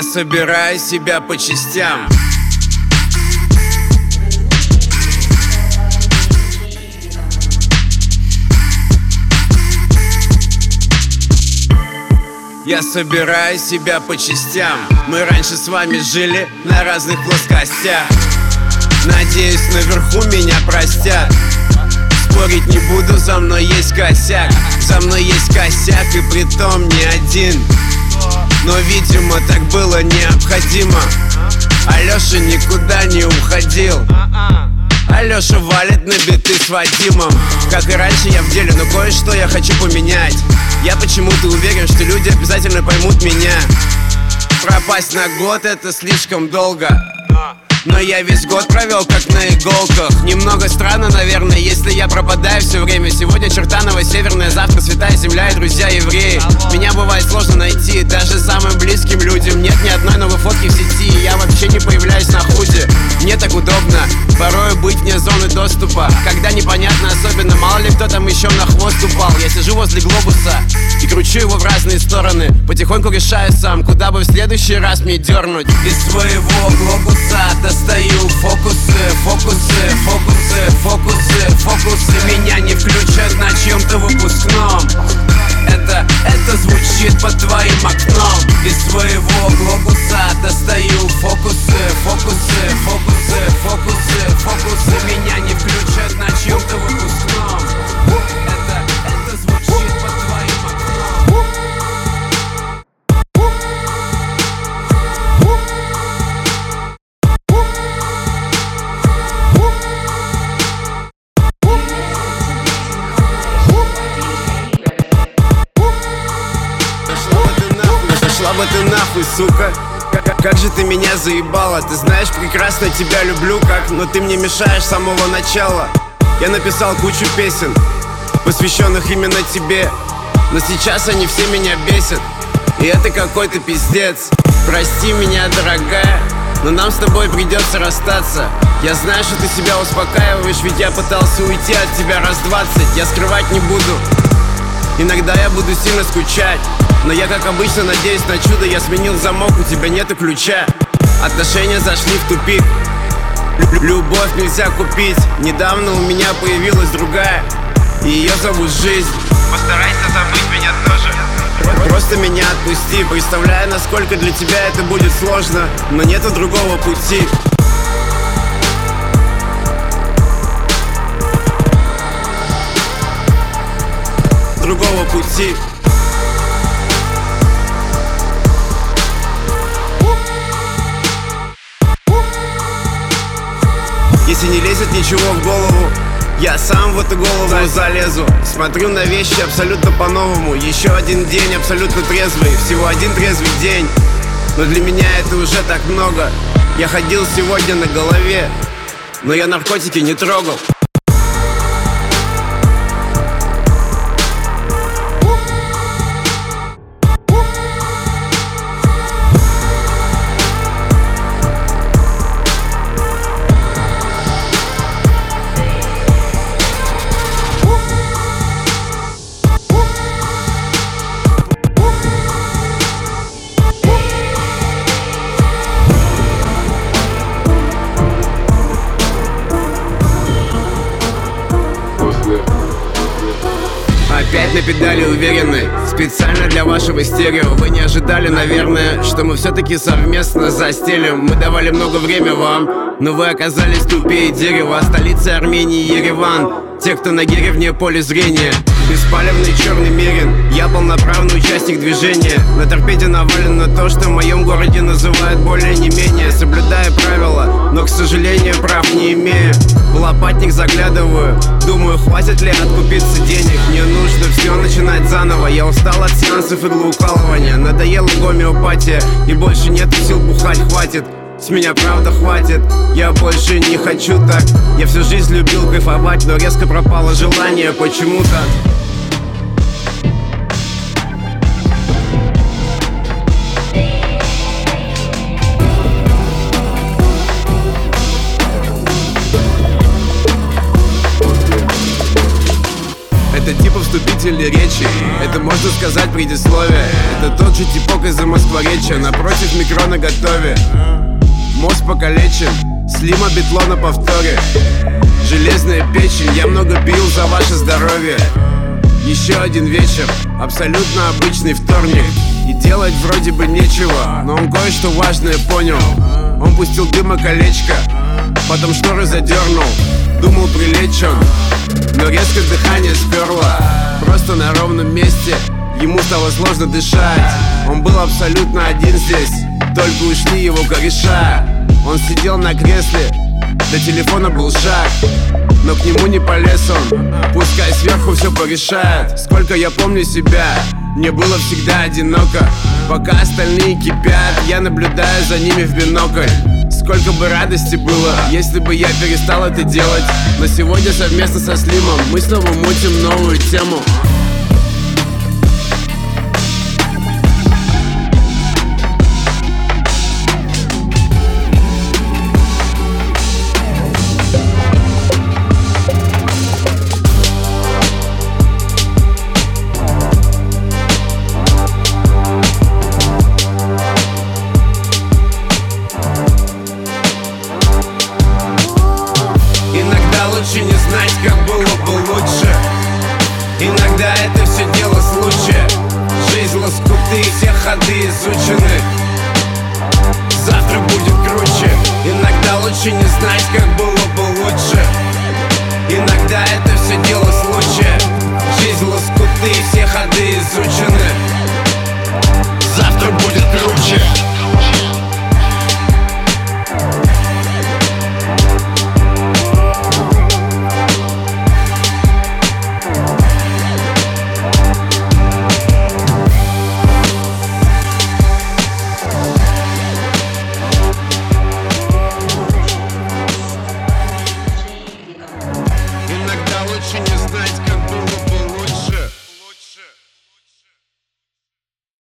Я собираю себя по частям. Я собираю себя по частям. Мы раньше с вами жили на разных плоскостях. Надеюсь, наверху меня простят. Спорить не буду, за мной есть косяк. За мной есть косяк и притом не один Но, видимо, так было необходимо. Алёша никуда не уходил. Алёша валит на биты с Вадимом. Как и раньше я в деле, но кое-что я хочу поменять. Я почему-то уверен, что люди обязательно поймут меня. Пропасть на год это слишком долго но я весь год провел как на иголках. Немного странно, наверное, если я пропадаю все время. Сегодня Чертаново, Северная, завтра Святая Земля и друзья евреи. Меня бывает сложно найти, даже самым близким людям стороны Потихоньку решаю сам, куда бы в следующий раз мне дернуть. Из своего глобуса достаю фокусы, фокусы, фокусы, фокусы, фокусы. Меня не включат на чьем-то выпускном. Это, это звучит под твоим окном пошла бы ты нахуй, сука. Как, как же ты меня заебала? Ты знаешь, прекрасно тебя люблю как Но ты мне мешаешь с самого начала. Я написал кучу песен Посвященных именно тебе. Но сейчас они все меня бесят. И это какой-то пиздец. Прости меня, дорогая но нам с тобой придется расстаться. Я знаю, что ты себя успокаиваешь Ведь я пытался уйти от тебя раз двадцать. Я скрывать не буду. Иногда я буду сильно скучать Но я, как обычно, надеюсь на чудо. Я сменил замок, у тебя нету ключа. Отношения зашли в тупик. Лю- Любовь нельзя купить. Недавно у меня появилась другая И ее зовут жизнь. Постарайся забыть меня тоже. Просто меня отпусти. Представляю, насколько для тебя это будет сложно Но нету другого пути. Другого пути Если не лезет ничего в голову я сам в эту голову залезу. Смотрю на вещи абсолютно по-новому. Еще один день абсолютно трезвый. Всего один трезвый день. Но для меня это уже так много. Я ходил сегодня на голове Но я наркотики не трогал Опять на педали уверены. Специально для вашего стерео. Вы не ожидали, наверное, что мы все-таки совместно застелим. Мы давали много времени вам Но вы оказались тупее дерева. А столица Армении Ереван. Те, кто на гире вне поля зрения. Беспалевный черный мерин. Я полноправный участник движения. На торпеде навалено то, что в моем городе называют более не менее. Соблюдая правила, но, к сожалению, прав не имею. В лопатник заглядываю. Думаю, хватит ли откупиться денег? Мне нужно все начинать заново. Я устал от сеансов иглоукалывания Надоела гомеопатия. И больше нет сил бухать, хватит. С меня правда хватит, я больше не хочу так. Я всю жизнь любил кайфовать, но резко пропало желание почему-то Слышали речи. Это можно сказать предисловие. Это тот же типок из-за Москворечья Напротив микро на готове. Мост покалечен Слима битло на повторе. Железная печень Я много пил за ваше здоровье. Еще один вечер Абсолютно обычный вторник. И делать вроде бы нечего Но он кое-что важное понял. Он пустил дыма колечко Потом шторы задернул Думал прилечь он Но резко дыхание сперло Просто на ровном месте Ему стало сложно дышать. Он был абсолютно один здесь Только ушли его кореша. Он сидел на кресле До телефона был шаг но к нему не полез он. Пускай сверху все порешает. Сколько я помню себя Мне было всегда одиноко. Пока остальные кипят Я наблюдаю за ними в бинокль Сколько бы радости было, если бы я перестал это делать. Но сегодня совместно со Слимом мы снова мутим новую тему изучены Завтра будет круче. Иногда лучше не знать, как было бы лучше. Иногда это